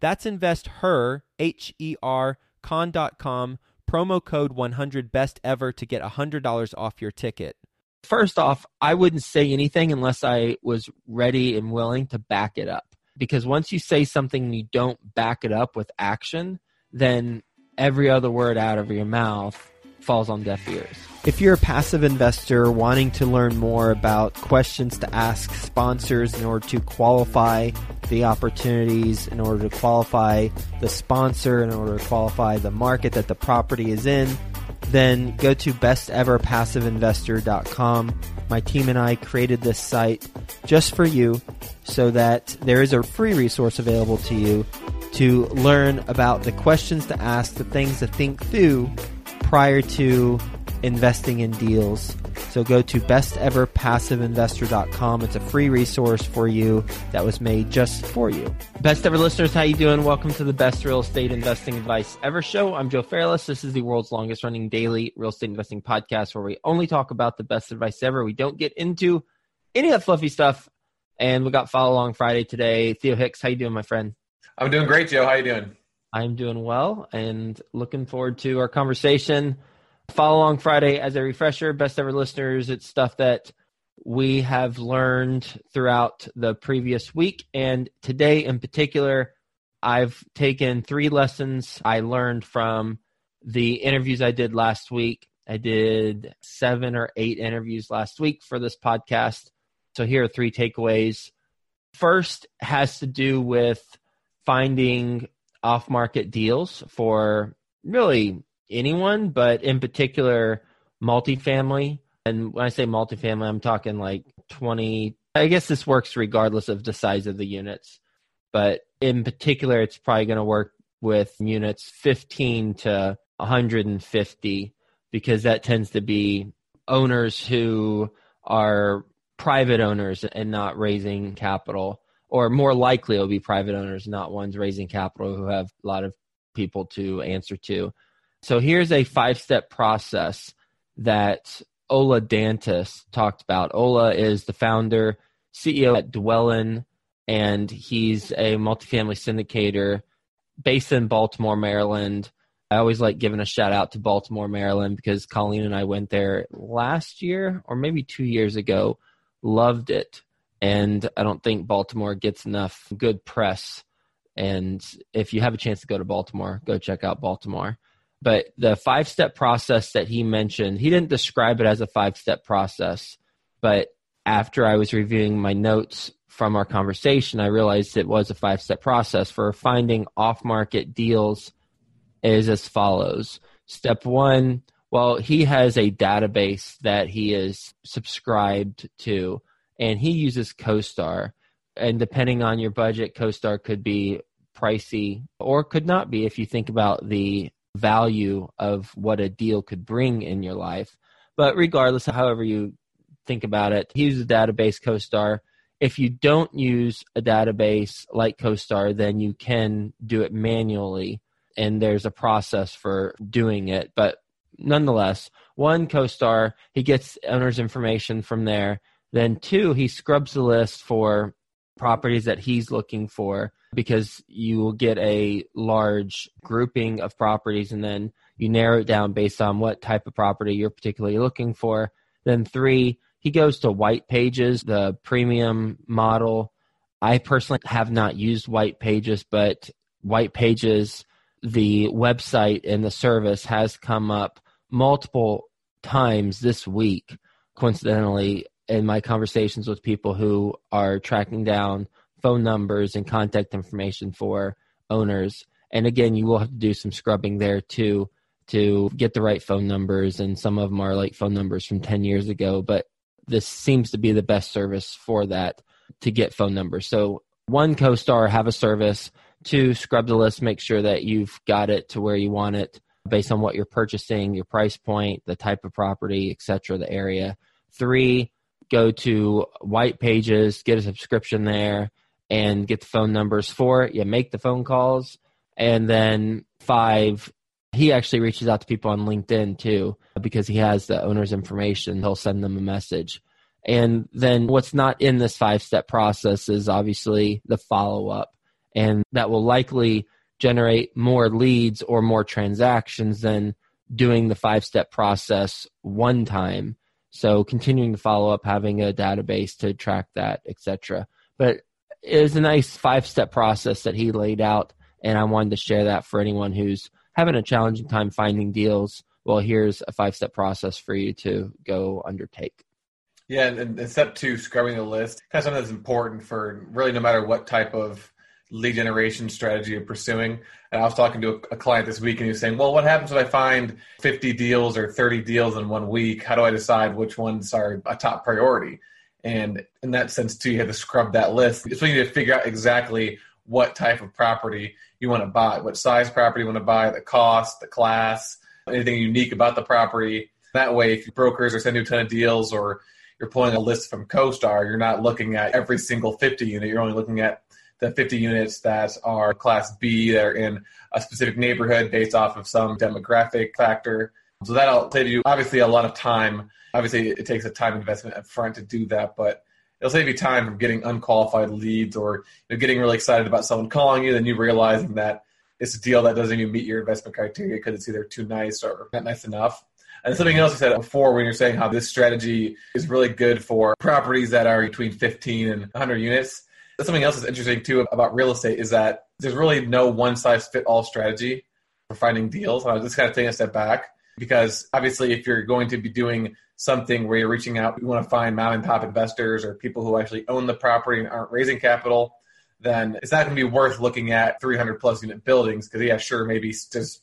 That's investher, H E R, con.com promo code 100 best ever to get $100 off your ticket. First off, I wouldn't say anything unless I was ready and willing to back it up. Because once you say something and you don't back it up with action, then every other word out of your mouth falls on deaf ears. If you're a passive investor wanting to learn more about questions to ask sponsors in order to qualify the opportunities, in order to qualify the sponsor, in order to qualify the market that the property is in, then go to besteverpassiveinvestor.com. My team and I created this site just for you so that there is a free resource available to you to learn about the questions to ask, the things to think through prior to investing in deals. So go to besteverpassiveinvestor.com. It's a free resource for you that was made just for you. Best ever listeners, how you doing? Welcome to the Best Real Estate Investing Advice Ever show. I'm Joe Fairless. This is the world's longest running daily real estate investing podcast where we only talk about the best advice ever. We don't get into any of that fluffy stuff. And we got follow along Friday today. Theo Hicks, how you doing, my friend? I'm doing great, Joe. How you doing? I'm doing well and looking forward to our conversation. Follow along Friday as a refresher, best ever listeners. It's stuff that we have learned throughout the previous week. And today in particular, I've taken three lessons I learned from the interviews I did last week. I did seven or eight interviews last week for this podcast. So here are three takeaways. First has to do with finding off market deals for really anyone, but in particular, multifamily. And when I say multifamily, I'm talking like 20. I guess this works regardless of the size of the units, but in particular, it's probably going to work with units 15 to 150 because that tends to be owners who are private owners and not raising capital or more likely it'll be private owners, not ones raising capital who have a lot of people to answer to. So here's a five step process that Ola Dantis talked about. Ola is the founder, CEO at Dwellin, and he's a multifamily syndicator based in Baltimore, Maryland. I always like giving a shout out to Baltimore, Maryland because Colleen and I went there last year or maybe two years ago. Loved it and I don't think Baltimore gets enough good press. And if you have a chance to go to Baltimore, go check out Baltimore. But the five step process that he mentioned, he didn't describe it as a five step process. But after I was reviewing my notes from our conversation, I realized it was a five step process for finding off market deals is as follows. Step one, well, he has a database that he is subscribed to and he uses CoStar. And depending on your budget, CoStar could be pricey or could not be if you think about the value of what a deal could bring in your life. But regardless however you think about it, he uses a database CoStar. If you don't use a database like CoStar, then you can do it manually and there's a process for doing it. But nonetheless, one CoStar, he gets owner's information from there then, two, he scrubs the list for properties that he's looking for because you will get a large grouping of properties and then you narrow it down based on what type of property you're particularly looking for. Then, three, he goes to White Pages, the premium model. I personally have not used White Pages, but White Pages the website and the service has come up multiple times this week, coincidentally, in my conversations with people who are tracking down phone numbers and contact information for owners. And again, you will have to do some scrubbing there too to get the right phone numbers. And some of them are like phone numbers from 10 years ago, but this seems to be the best service for that to get phone numbers. So, one, CoStar, have a service. Two, scrub the list, make sure that you've got it to where you want it based on what you're purchasing, your price point, the type of property, etc., the area. Three, go to White Pages, get a subscription there, and get the phone numbers for it. You make the phone calls. And then five, he actually reaches out to people on LinkedIn too because he has the owner's information. He'll send them a message. And then what's not in this five step process is obviously the follow up. And that will likely generate more leads or more transactions than doing the five step process one time. So continuing to follow up, having a database to track that, etc. But it was a nice five step process that he laid out. And I wanted to share that for anyone who's having a challenging time finding deals, well, here's a five step process for you to go undertake. Yeah, and, and step two, scrubbing the list, kind of something that's important for really no matter what type of lead generation strategy you're pursuing. And I was talking to a, a client this week, and he was saying, "Well, what happens if I find 50 deals or 30 deals in one week? How do I decide which ones are a top priority?" And in that sense, too, you have to scrub that list. So you need to figure out exactly what type of property you want to buy, what size property you want to buy, the cost, the class, anything unique about the property. That way, if your brokers are sending you a ton of deals or you're pulling a list from CoStar, you're not looking at every single 50 unit. You're only looking at the 50 units that are Class B that are in a specific neighborhood based off of some demographic factor. So that'll save you obviously a lot of time. Obviously, it takes a time investment up front to do that, but it'll save you time from getting unqualified leads or you know, getting really excited about someone calling you, then you realizing that it's a deal that doesn't even meet your investment criteria because it's either too nice or not nice enough. And something else you said before when you're saying how this strategy is really good for properties that are between 15 and 100 units. Something else that's interesting too about real estate is that there's really no one size fit all strategy for finding deals. I was just kind of taking a step back because obviously if you're going to be doing something where you're reaching out, you want to find mom and pop investors or people who actually own the property and aren't raising capital, then it's not going to be worth looking at 300 plus unit buildings because, yeah, sure, maybe just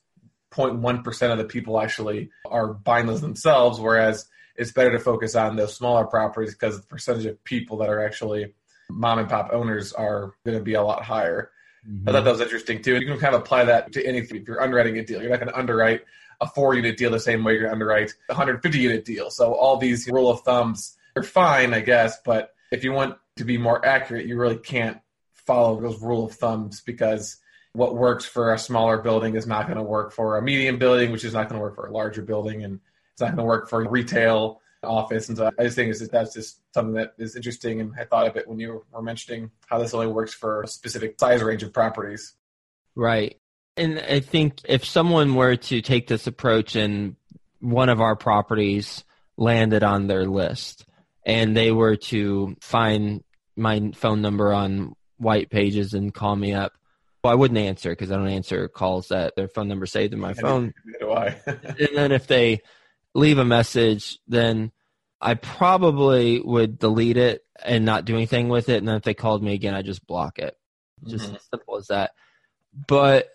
0.1% of the people actually are buying those themselves, whereas it's better to focus on those smaller properties because the percentage of people that are actually mom and pop owners are going to be a lot higher. Mm-hmm. I thought that was interesting too. You can kind of apply that to anything. If you're underwriting a deal, you're not going to underwrite a four unit deal the same way you're going to underwrite a 150 unit deal. So all these rule of thumbs are fine, I guess, but if you want to be more accurate, you really can't follow those rule of thumbs because what works for a smaller building is not going to work for a medium building, which is not going to work for a larger building, and it's not going to work for retail office. And so I just think that's just something that is interesting, and I thought of it when you were mentioning how this only works for a specific size range of properties. Right. And I think if someone were to take this approach and one of our properties landed on their list and they were to find my phone number on white pages and call me up, well, I wouldn't answer because I don't answer calls that their phone number saved in my phone. and then if they leave a message, then I probably would delete it and not do anything with it. And then if they called me again, I just block it. Just mm-hmm. as simple as that. But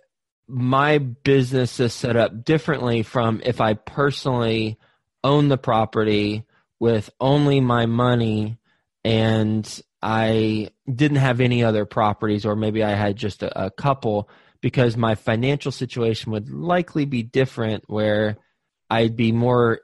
my business is set up differently from if I personally own the property with only my money and I didn't have any other properties, or maybe I had just a, a couple, because my financial situation would likely be different where I'd be more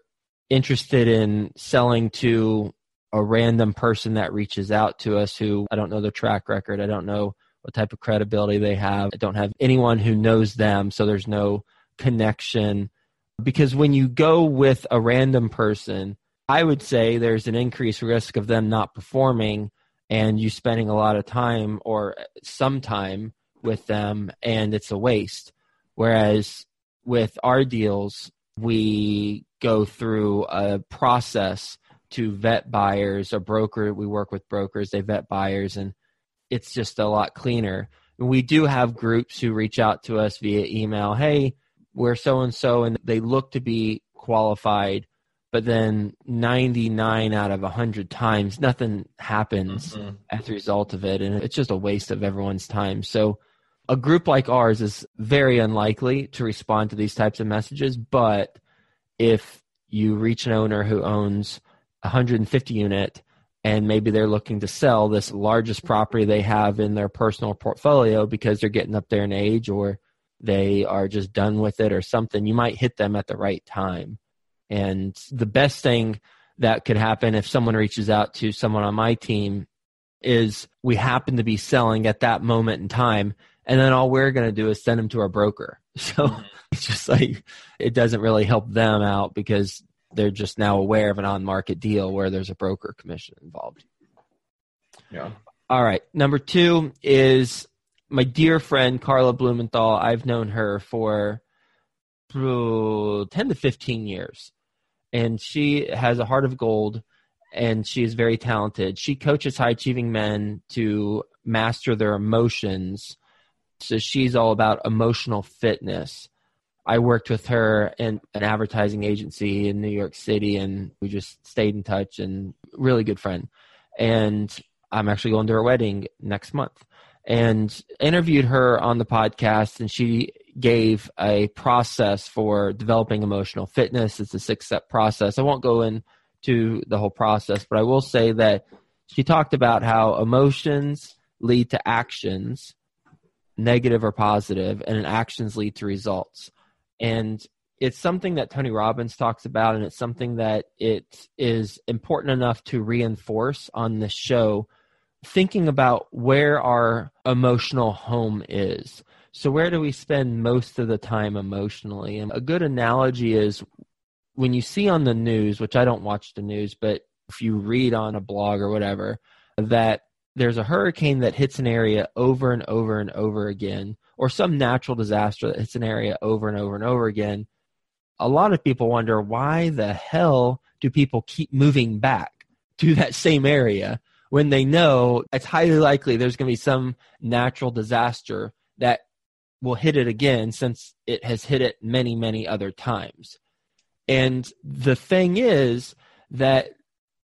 interested in selling to a random person that reaches out to us who I don't know their track record. I don't know what type of credibility they have. I don't have anyone who knows them, so there's no connection. Because when you go with a random person, I would say there's an increased risk of them not performing and you spending a lot of time or some time with them and it's a waste. Whereas with our deals, we go through a process to vet buyers. A broker, we work with brokers, they vet buyers, and it's just a lot cleaner. we do have groups who reach out to us via email. Hey, we're so and so, and they look to be qualified, but then 99 out of 100 times, nothing happens mm-hmm. as a result of it. And it's just a waste of everyone's time. So, a group like ours is very unlikely to respond to these types of messages. But if you reach an owner who owns 150 unit and maybe they're looking to sell this largest property they have in their personal portfolio because they're getting up there in age or they are just done with it or something, you might hit them at the right time. And the best thing that could happen if someone reaches out to someone on my team is we happen to be selling at that moment in time. And then all we're going to do is send them to our broker. So it's just like, it doesn't really help them out because they're just now aware of an on market deal where there's a broker commission involved. Yeah. All right. Number two is my dear friend Carla Blumenthal. I've known her for 10 to 15 years and she has a heart of gold and she is very talented. She coaches high achieving men to master their emotions. So she's all about emotional fitness. I worked with her in an advertising agency in New York City and we just stayed in touch and really good friend. And I'm actually going to her wedding next month and interviewed her on the podcast and she gave a process for developing emotional fitness. It's a six step process. I won't go into the whole process, but I will say that she talked about how emotions lead to actions, negative or positive, and actions lead to results. And it's something that Tony Robbins talks about, and it's something that it is important enough to reinforce on this show, thinking about where our emotional home is. So, where do we spend most of the time emotionally? And a good analogy is when you see on the news, which I don't watch the news, but if you read on a blog or whatever, that there's a hurricane that hits an area over and over and over again, or some natural disaster that hits an area over and over and over again, a lot of people wonder why the hell do people keep moving back to that same area when they know it's highly likely there's going to be some natural disaster that will hit it again since it has hit it many, many other times. And the thing is that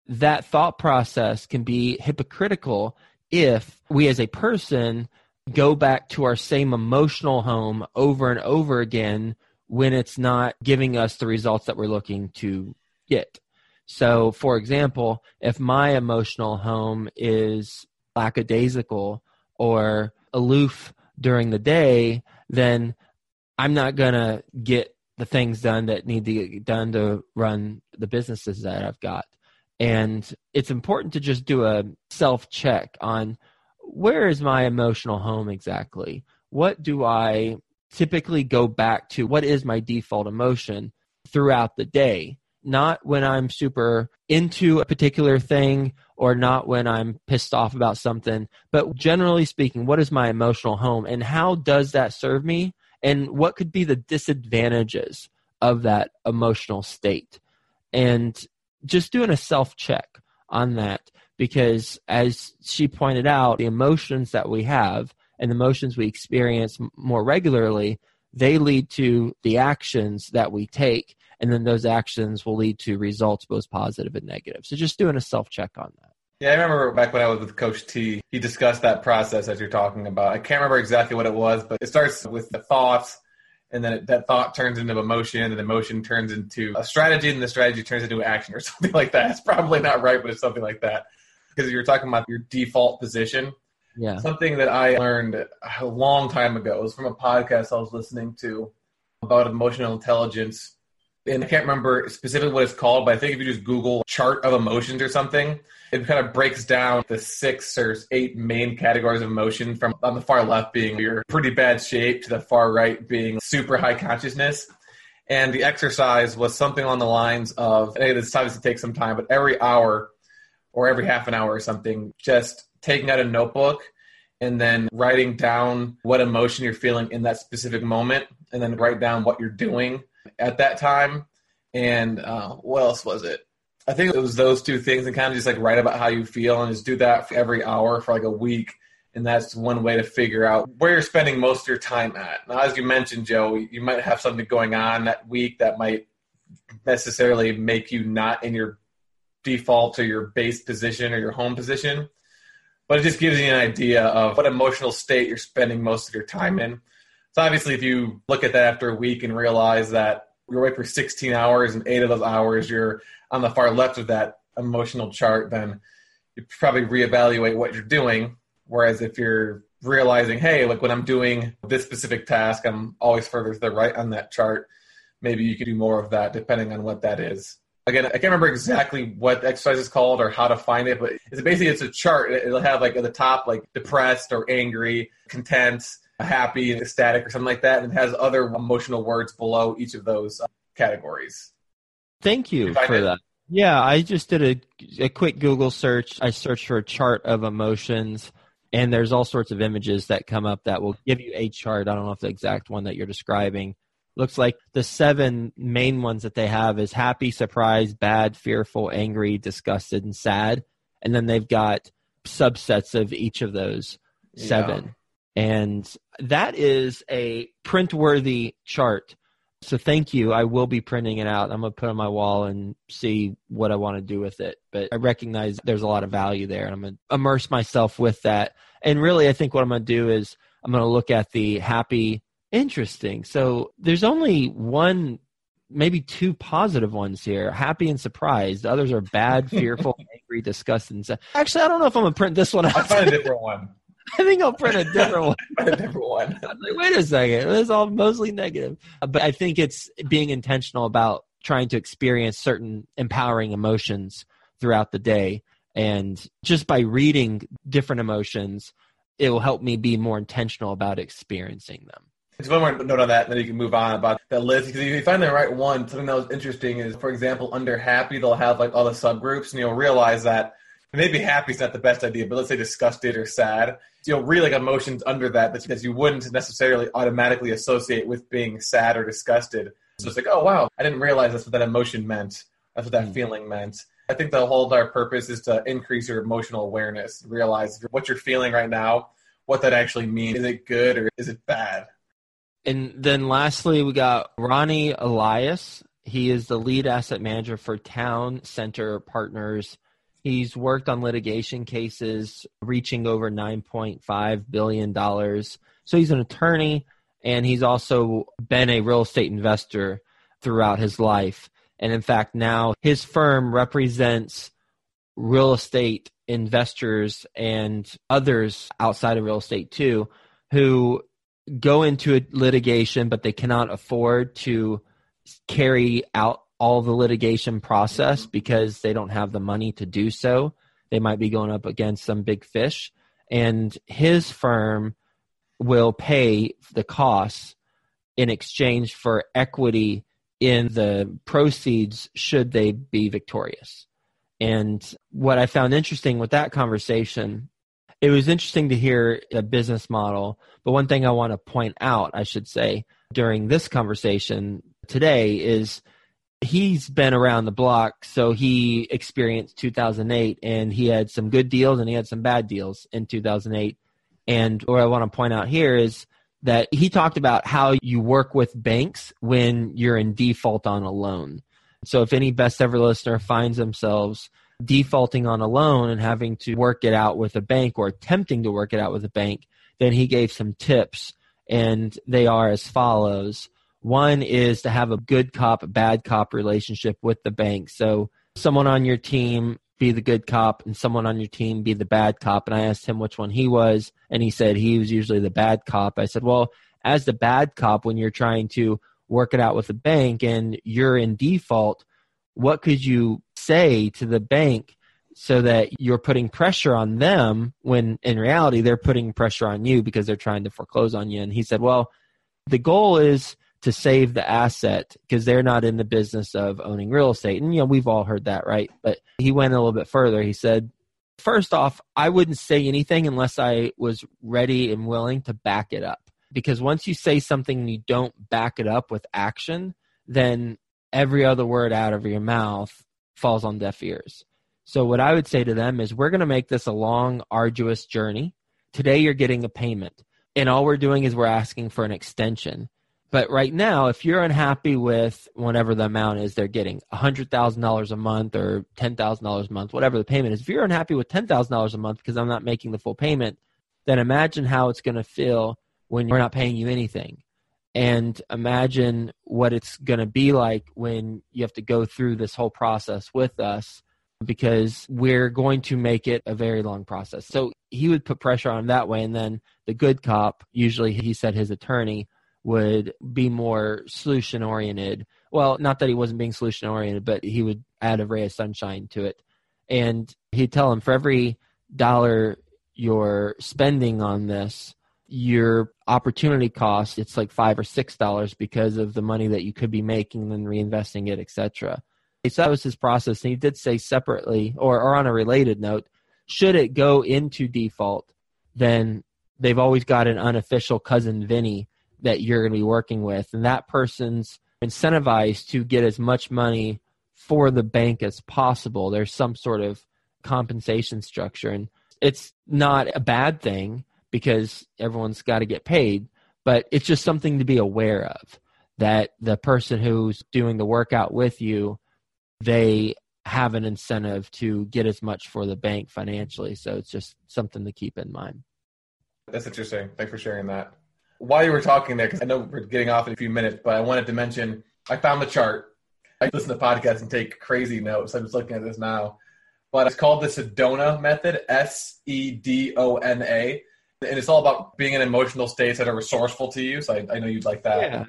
that thought process can be hypocritical if we as a person go back to our same emotional home over and over again when it's not giving us the results that we're looking to get. So, for example, if my emotional home is lackadaisical or aloof during the day, then I'm not going to get the things done that need to get done to run the businesses that I've got. And it's important to just do a self check on where is my emotional home exactly? What do I typically go back to? What is my default emotion throughout the day? Not when I'm super into a particular thing or not when I'm pissed off about something, but generally speaking, what is my emotional home and how does that serve me? And what could be the disadvantages of that emotional state? And just doing a self check on that because as she pointed out, the emotions that we have and the emotions we experience more regularly, they lead to the actions that we take and then those actions will lead to results both positive and negative. So just doing a self check on that. Yeah, I remember back when I was with Coach T, he discussed that process as you're talking about. I can't remember exactly what it was, but it starts with the thoughts, and then it, that thought turns into emotion, and the emotion turns into a strategy, and the strategy turns into action or something like that. It's probably not right, but it's something like that. Because you're talking about your default position. Yeah. Something that I learned a long time ago it was from a podcast I was listening to about emotional intelligence and I can't remember specifically what it's called, but I think if you just Google chart of emotions or something, it kind of breaks down the six or eight main categories of emotion from on the far left being your pretty bad shape to the far right being super high consciousness. And the exercise was something on the lines of, hey, this obviously takes some time, but every hour or every half an hour or something, just taking out a notebook and then writing down what emotion you're feeling in that specific moment and then write down what you're doing at that time. And uh, what else was it? I think it was those two things and kind of just like write about how you feel and just do that every hour for like a week. And that's one way to figure out where you're spending most of your time at. Now, as you mentioned, Joe, you might have something going on that week that might necessarily make you not in your default or your base position or your home position. But it just gives you an idea of what emotional state you're spending most of your time in. So obviously, if you look at that after a week and realize that you're awake for 16 hours and eight of those hours you're on the far left of that emotional chart, then you probably reevaluate what you're doing. Whereas if you're realizing, hey, like when I'm doing this specific task, I'm always further to the right on that chart, maybe you could do more of that depending on what that is. Again, I can't remember exactly what exercise is called or how to find it, but it's basically it's a chart. It'll have like at the top like depressed or angry, content, happy, and ecstatic, or something like that, and it has other emotional words below each of those uh, categories. Thank you for that. Yeah, I just did a, a quick Google search. I searched for a chart of emotions, and there's all sorts of images that come up that will give you a chart. I don't know if the exact one that you're describing. Looks like the seven main ones that they have is happy, surprised, bad, fearful, angry, disgusted, and sad. And then they've got subsets of each of those seven. Yeah. And that is a print worthy chart so thank you. I will be printing it out. I'm gonna put it on my wall and see what I want to do with it. But I recognize there's a lot of value there, and I'm gonna immerse myself with that. And really, I think what I'm gonna do is I'm gonna look at the happy, interesting. So there's only one, maybe two positive ones here: happy and surprised. The others are bad, fearful, angry, disgusted. And Actually, I don't know if I'm gonna print this one out. I find a different one. I think I'll print a different one. a different one. like, wait a second. It's all mostly negative. Uh, but I think it's being intentional about trying to experience certain empowering emotions throughout the day. And just by reading different emotions, it will help me be more intentional about experiencing them. Just one more note on that, and then you can move on about that list. Because if you find the right one, something that was interesting is, for example, under happy, they'll have like all the subgroups, and you'll realize that maybe happy is not the best idea, but let's say disgusted or sad. You'll read like emotions under that that you wouldn't necessarily automatically associate with being sad or disgusted. So it's like, oh wow, I didn't realize that's what that emotion meant. That's what that mm feeling meant. I think the whole our purpose is to increase your emotional awareness, realize what you're feeling right now, what that actually means. Is it good or is it bad? And then lastly, we got Ronnie Elias. He is the lead asset manager for Town Center Partners He's worked on litigation cases reaching over $9.5 billion. So he's an attorney and he's also been a real estate investor throughout his life. And in fact, now his firm represents real estate investors and others outside of real estate too who go into litigation, but they cannot afford to carry out all the litigation process because they don't have the money to do so. They might be going up against some big fish, and his firm will pay the costs in exchange for equity in the proceeds should they be victorious. And what I found interesting with that conversation, it was interesting to hear a business model. But one thing I want to point out, I should say, during this conversation today is he's been around the block, so he experienced 2008, and he had some good deals and he had some bad deals in 2008. And what I want to point out here is that he talked about how you work with banks when you're in default on a loan. So if any best ever listener finds themselves defaulting on a loan and having to work it out with a bank or attempting to work it out with a bank, then he gave some tips, and they are as follows. One is to have a good cop, bad cop relationship with the bank. So someone on your team be the good cop and someone on your team be the bad cop. And I asked him which one he was, and he said he was usually the bad cop. I said, well, as the bad cop, when you're trying to work it out with the bank and you're in default, what could you say to the bank so that you're putting pressure on them when in reality they're putting pressure on you because they're trying to foreclose on you? And he said, well, the goal is to save the asset because they're not in the business of owning real estate. And, you know, we've all heard that, right? But he went a little bit further. He said, first off, I wouldn't say anything unless I was ready and willing to back it up. Because once you say something and you don't back it up with action, then every other word out of your mouth falls on deaf ears. So, what I would say to them is, we're going to make this a long, arduous journey. Today you're getting a payment. And all we're doing is we're asking for an extension. But right now, if you're unhappy with whatever the amount is they're getting, $100,000 a month or $10,000 a month, whatever the payment is, if you're unhappy with $10,000 a month because I'm not making the full payment, then imagine how it's going to feel when we're not paying you anything. And imagine what it's going to be like when you have to go through this whole process with us because we're going to make it a very long process. So he would put pressure on him that way. And then the good cop, usually he said his attorney, would be more solution oriented. Well, not that he wasn't being solution oriented, but he would add a ray of sunshine to it. And he'd tell him for every dollar you're spending on this, your opportunity cost, it's like five or six dollars because of the money that you could be making and reinvesting it, etc. So that was his process. And he did say separately or, or on a related note, should it go into default, then they've always got an unofficial cousin Vinny that you're going to be working with, and that person's incentivized to get as much money for the bank as possible. There's some sort of compensation structure, and it's not a bad thing because everyone's got to get paid, but it's just something to be aware of that the person who's doing the workout with you, they have an incentive to get as much for the bank financially. So it's just something to keep in mind. That's interesting. Thanks for sharing that while you were talking there, because I know we're getting off in a few minutes, but I wanted to mention I found the chart. I listen to podcasts and take crazy notes. I'm just looking at this now. But it's called the Sedona method, S E D O N A. And it's all about being in emotional states that are resourceful to you. So I, I know you'd like that. Yeah.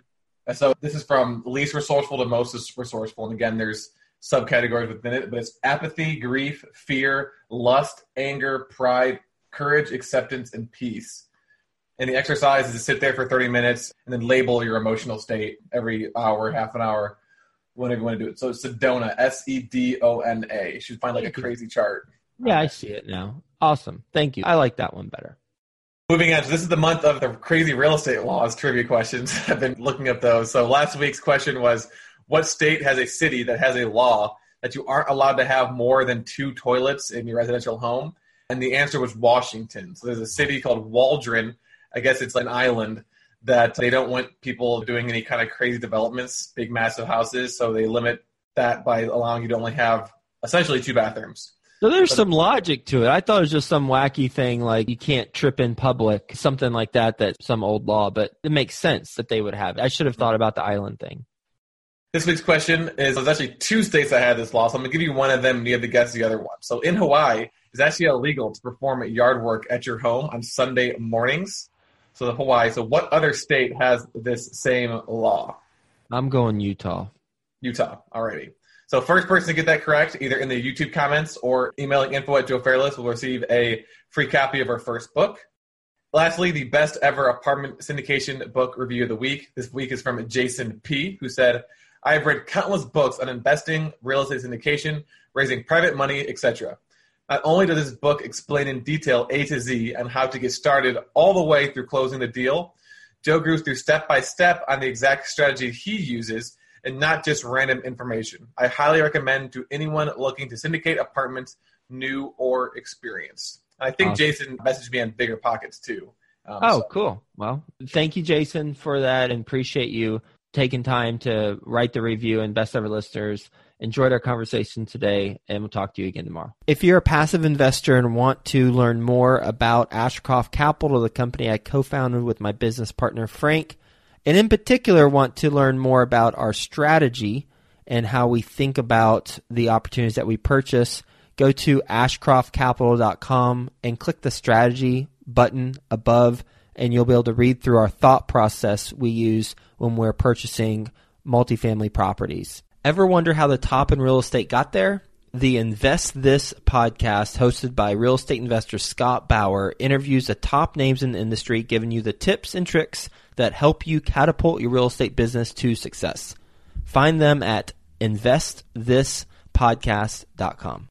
And so this is from least resourceful to most resourceful. And again, there's subcategories within it, but it's apathy, grief, fear, lust, anger, pride, courage, acceptance, and peace. And the exercise is to sit there for 30 minutes and then label your emotional state every hour, half an hour, whenever you want to do it. So it's Sedona, S E D O N A. You should find like a crazy chart. Yeah, I see it now. Awesome. Thank you. I like that one better. Moving on, so this is the month of the crazy real estate laws trivia questions. I've been looking up those. So last week's question was what state has a city that has a law that you aren't allowed to have more than two toilets in your residential home? And the answer was Washington. So there's a city called Waldron I guess it's an island that they don't want people doing any kind of crazy developments, big massive houses, so they limit that by allowing you to only have essentially two bathrooms. So there's but, some logic to it. I thought it was just some wacky thing like you can't trip in public, something like that, that some old law, but it makes sense that they would have it. I should have thought about the island thing. This week's question is there's actually two states that had this law, so I'm going to give you one of them and you have to guess the other one. So in Hawaii, it's actually illegal to perform yard work at your home on Sunday mornings. So the Hawaii. So what other state has this same law? I'm going Utah. Utah. Alrighty. So first person to get that correct, either in the YouTube comments or emailing info at Joe Fairless, will receive a free copy of our first book. Lastly, the best ever apartment syndication book review of the week. This week is from Jason P., who said, I have read countless books on investing, real estate syndication, raising private money, etc. Not only does this book explain in detail A to Z on how to get started all the way through closing the deal, Joe goes through step by step on the exact strategy he uses and not just random information. I highly recommend to anyone looking to syndicate apartments, new or experienced. I think awesome. Jason messaged me on Bigger Pockets too. Um, oh, so. cool. Well, thank you, Jason, for that and appreciate you taking time to write the review and best ever listeners enjoyed our conversation today, and we'll talk to you again tomorrow. If you're a passive investor and want to learn more about Ashcroft Capital, the company I co founded with my business partner Frank, and in particular want to learn more about our strategy and how we think about the opportunities that we purchase, go to ashcroftcapital.com and click the strategy button above, and you'll be able to read through our thought process we use when we're purchasing multifamily properties. Ever wonder how the top in real estate got there? The Invest This podcast, hosted by real estate investor Scott Bauer, interviews the top names in the industry, giving you the tips and tricks that help you catapult your real estate business to success. Find them at investthispodcast.com.